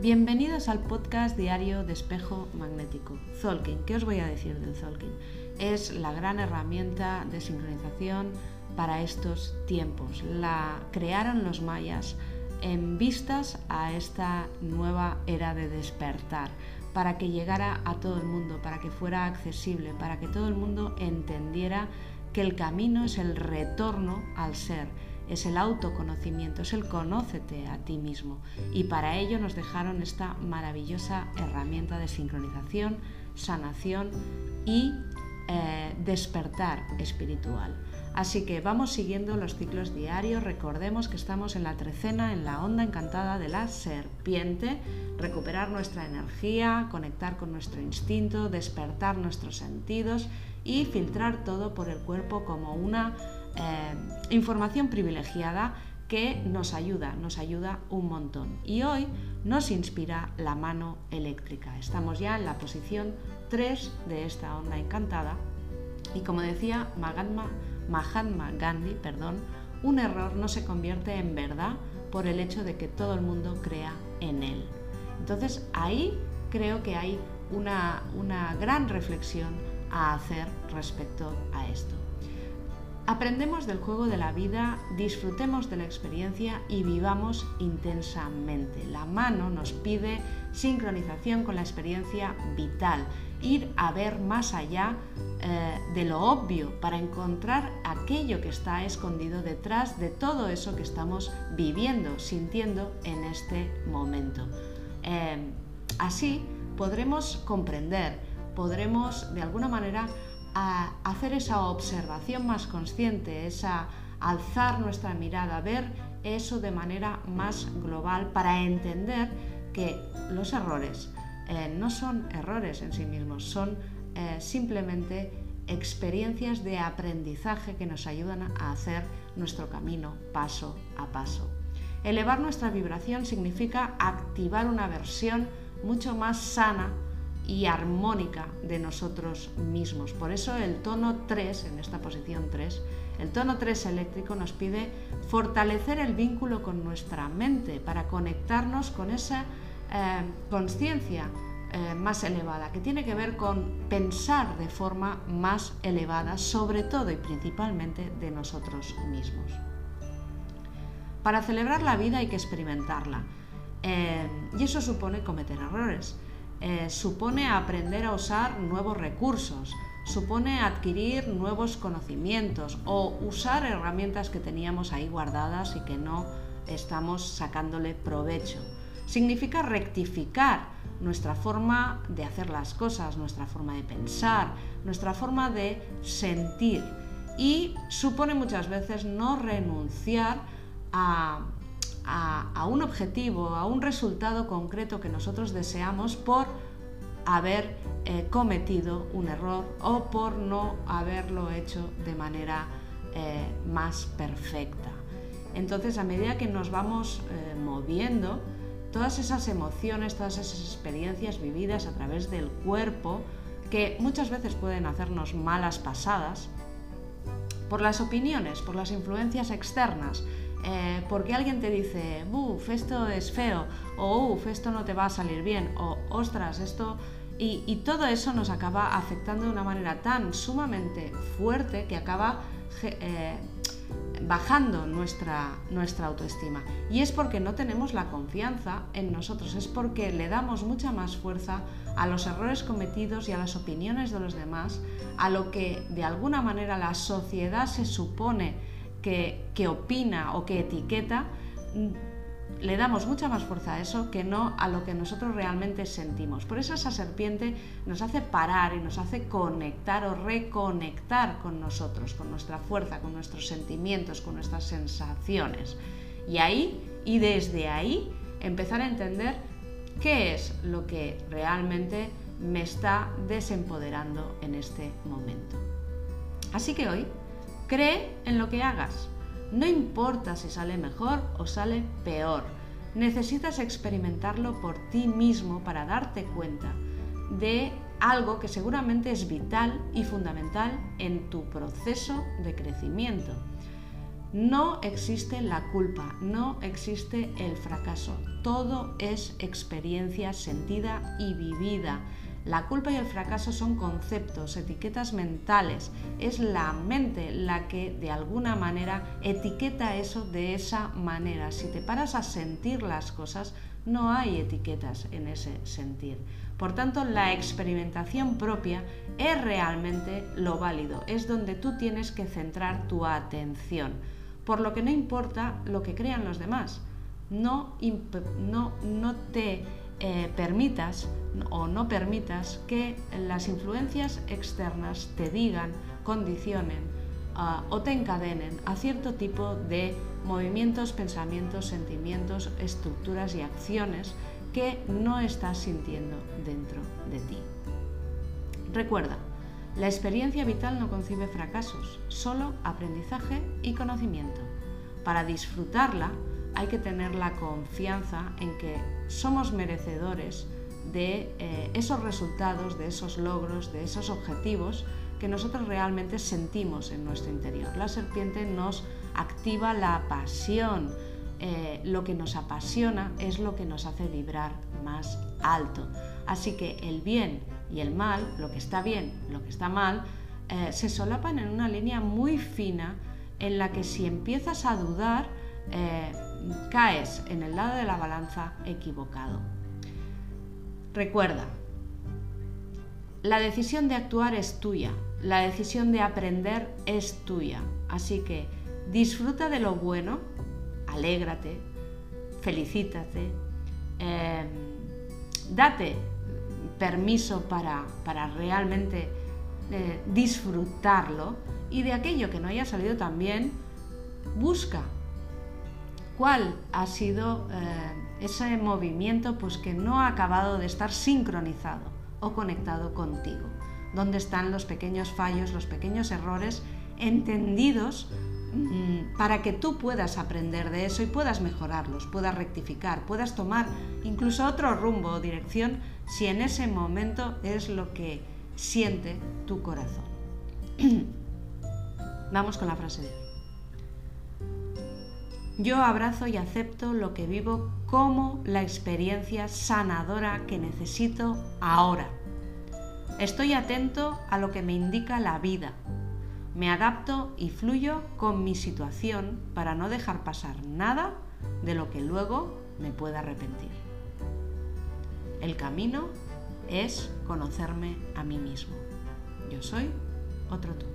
Bienvenidos al podcast diario de espejo magnético. Zolkin, ¿qué os voy a decir del Zolkin? Es la gran herramienta de sincronización para estos tiempos. La crearon los mayas en vistas a esta nueva era de despertar, para que llegara a todo el mundo, para que fuera accesible, para que todo el mundo entendiera que el camino es el retorno al ser es el autoconocimiento, es el conócete a ti mismo. Y para ello nos dejaron esta maravillosa herramienta de sincronización, sanación y eh, despertar espiritual. Así que vamos siguiendo los ciclos diarios. Recordemos que estamos en la trecena, en la onda encantada de la serpiente. Recuperar nuestra energía, conectar con nuestro instinto, despertar nuestros sentidos y filtrar todo por el cuerpo como una eh, información privilegiada que nos ayuda, nos ayuda un montón. Y hoy nos inspira la mano eléctrica. Estamos ya en la posición 3 de esta onda encantada y como decía Mahatma, Mahatma Gandhi, perdón, un error no se convierte en verdad por el hecho de que todo el mundo crea en él. Entonces ahí creo que hay una, una gran reflexión a hacer respecto a esto. Aprendemos del juego de la vida, disfrutemos de la experiencia y vivamos intensamente. La mano nos pide sincronización con la experiencia vital, ir a ver más allá eh, de lo obvio para encontrar aquello que está escondido detrás de todo eso que estamos viviendo, sintiendo en este momento. Eh, así podremos comprender, podremos de alguna manera hacer esa observación más consciente, esa alzar nuestra mirada, ver eso de manera más global para entender que los errores eh, no son errores en sí mismos, son eh, simplemente experiencias de aprendizaje que nos ayudan a hacer nuestro camino paso a paso. Elevar nuestra vibración significa activar una versión mucho más sana y armónica de nosotros mismos. Por eso el tono 3, en esta posición 3, el tono 3 eléctrico nos pide fortalecer el vínculo con nuestra mente para conectarnos con esa eh, conciencia eh, más elevada, que tiene que ver con pensar de forma más elevada, sobre todo y principalmente de nosotros mismos. Para celebrar la vida hay que experimentarla. Eh, y eso supone cometer errores. Eh, supone aprender a usar nuevos recursos, supone adquirir nuevos conocimientos o usar herramientas que teníamos ahí guardadas y que no estamos sacándole provecho. Significa rectificar nuestra forma de hacer las cosas, nuestra forma de pensar, nuestra forma de sentir y supone muchas veces no renunciar a a, un objetivo, a un resultado concreto que nosotros deseamos por haber eh, cometido un error o por no haberlo hecho de manera eh, más perfecta. Entonces, a medida que nos vamos eh, moviendo, todas esas emociones, todas esas experiencias vividas a través del cuerpo, que muchas veces pueden hacernos malas pasadas, por las opiniones, por las influencias externas, porque alguien te dice, uff, esto es feo, o uff, esto no te va a salir bien, o ostras, esto... Y, todo eso nos acaba afectando de una manera tan sumamente fuerte que acaba eh, bajando nuestra, nuestra autoestima. Y es porque no tenemos la confianza en nosotros, es porque le damos mucha más fuerza a los errores cometidos y a las opiniones de los demás, a lo que de alguna manera la sociedad se supone que, opina o que etiqueta, mm, le damos mucha más fuerza a eso que no a lo que nosotros realmente sentimos. Por eso esa serpiente nos hace parar y nos hace conectar o reconectar con nosotros, con nuestra fuerza, con nuestros sentimientos, con nuestras sensaciones. Y ahí, y desde ahí, empezar a entender qué es lo que realmente me está desempoderando en este momento. Así que hoy Cree en lo que hagas. No importa si sale mejor o sale peor. Necesitas experimentarlo por ti mismo para darte cuenta de algo que seguramente es vital y fundamental en tu proceso de crecimiento. No existe la culpa, no existe el fracaso. Todo es experiencia sentida y vivida. La culpa y el fracaso son conceptos, etiquetas mentales. Es la mente la que de alguna manera etiqueta eso de esa manera. Si te paras a sentir las cosas, no hay etiquetas en ese sentir. Por tanto, la experimentación propia es realmente lo válido, es donde tú tienes que centrar tu atención, por lo que no importa lo que crean los demás. No, no, no te eh, permitas o no permitas que las influencias externas te digan, condicionen ah, o te encadenen a cierto tipo de movimientos, pensamientos, sentimientos, estructuras y acciones que no estás sintiendo dentro de ti. Recuerda, la experiencia vital no concibe fracasos, solo aprendizaje y conocimiento. Para disfrutarla, hay que tener la confianza en que somos merecedores de eh, esos resultados, de esos logros, de esos objetivos que nosotros realmente sentimos en nuestro interior. La serpiente nos activa la pasión. Eh, lo que nos apasiona es lo que nos hace vibrar más alto. Así que el bien y el mal, lo que está bien, lo que está mal, eh, se solapan en una línea muy fina en la que si empiezas a dudar, caes en el lado de la balanza equivocado. Recuerda, la decisión de actuar es tuya, la decisión de aprender es tuya, así que disfruta de lo bueno, alégrate, felicítate, em, date permiso para, realmente eh, disfrutarlo y de aquello que no haya salido tan bien, busca cuál ha sido eh, ese movimiento pues, que no ha acabado de estar sincronizado o conectado contigo. ¿Dónde están los pequeños fallos, los pequeños errores entendidos mm, para que tú puedas aprender de eso y puedas mejorarlos, puedas rectificar, puedas tomar incluso otro rumbo o dirección si en ese momento es lo que siente tu corazón. Vamos con la frase de hoy. Yo abrazo y acepto lo que vivo como la experiencia sanadora que necesito ahora. Estoy atento a lo que me indica la vida. Me adapto y fluyo con mi situación para no dejar pasar nada de lo que luego me pueda arrepentir. El camino es conocerme a mí mismo. Yo soy otro tú.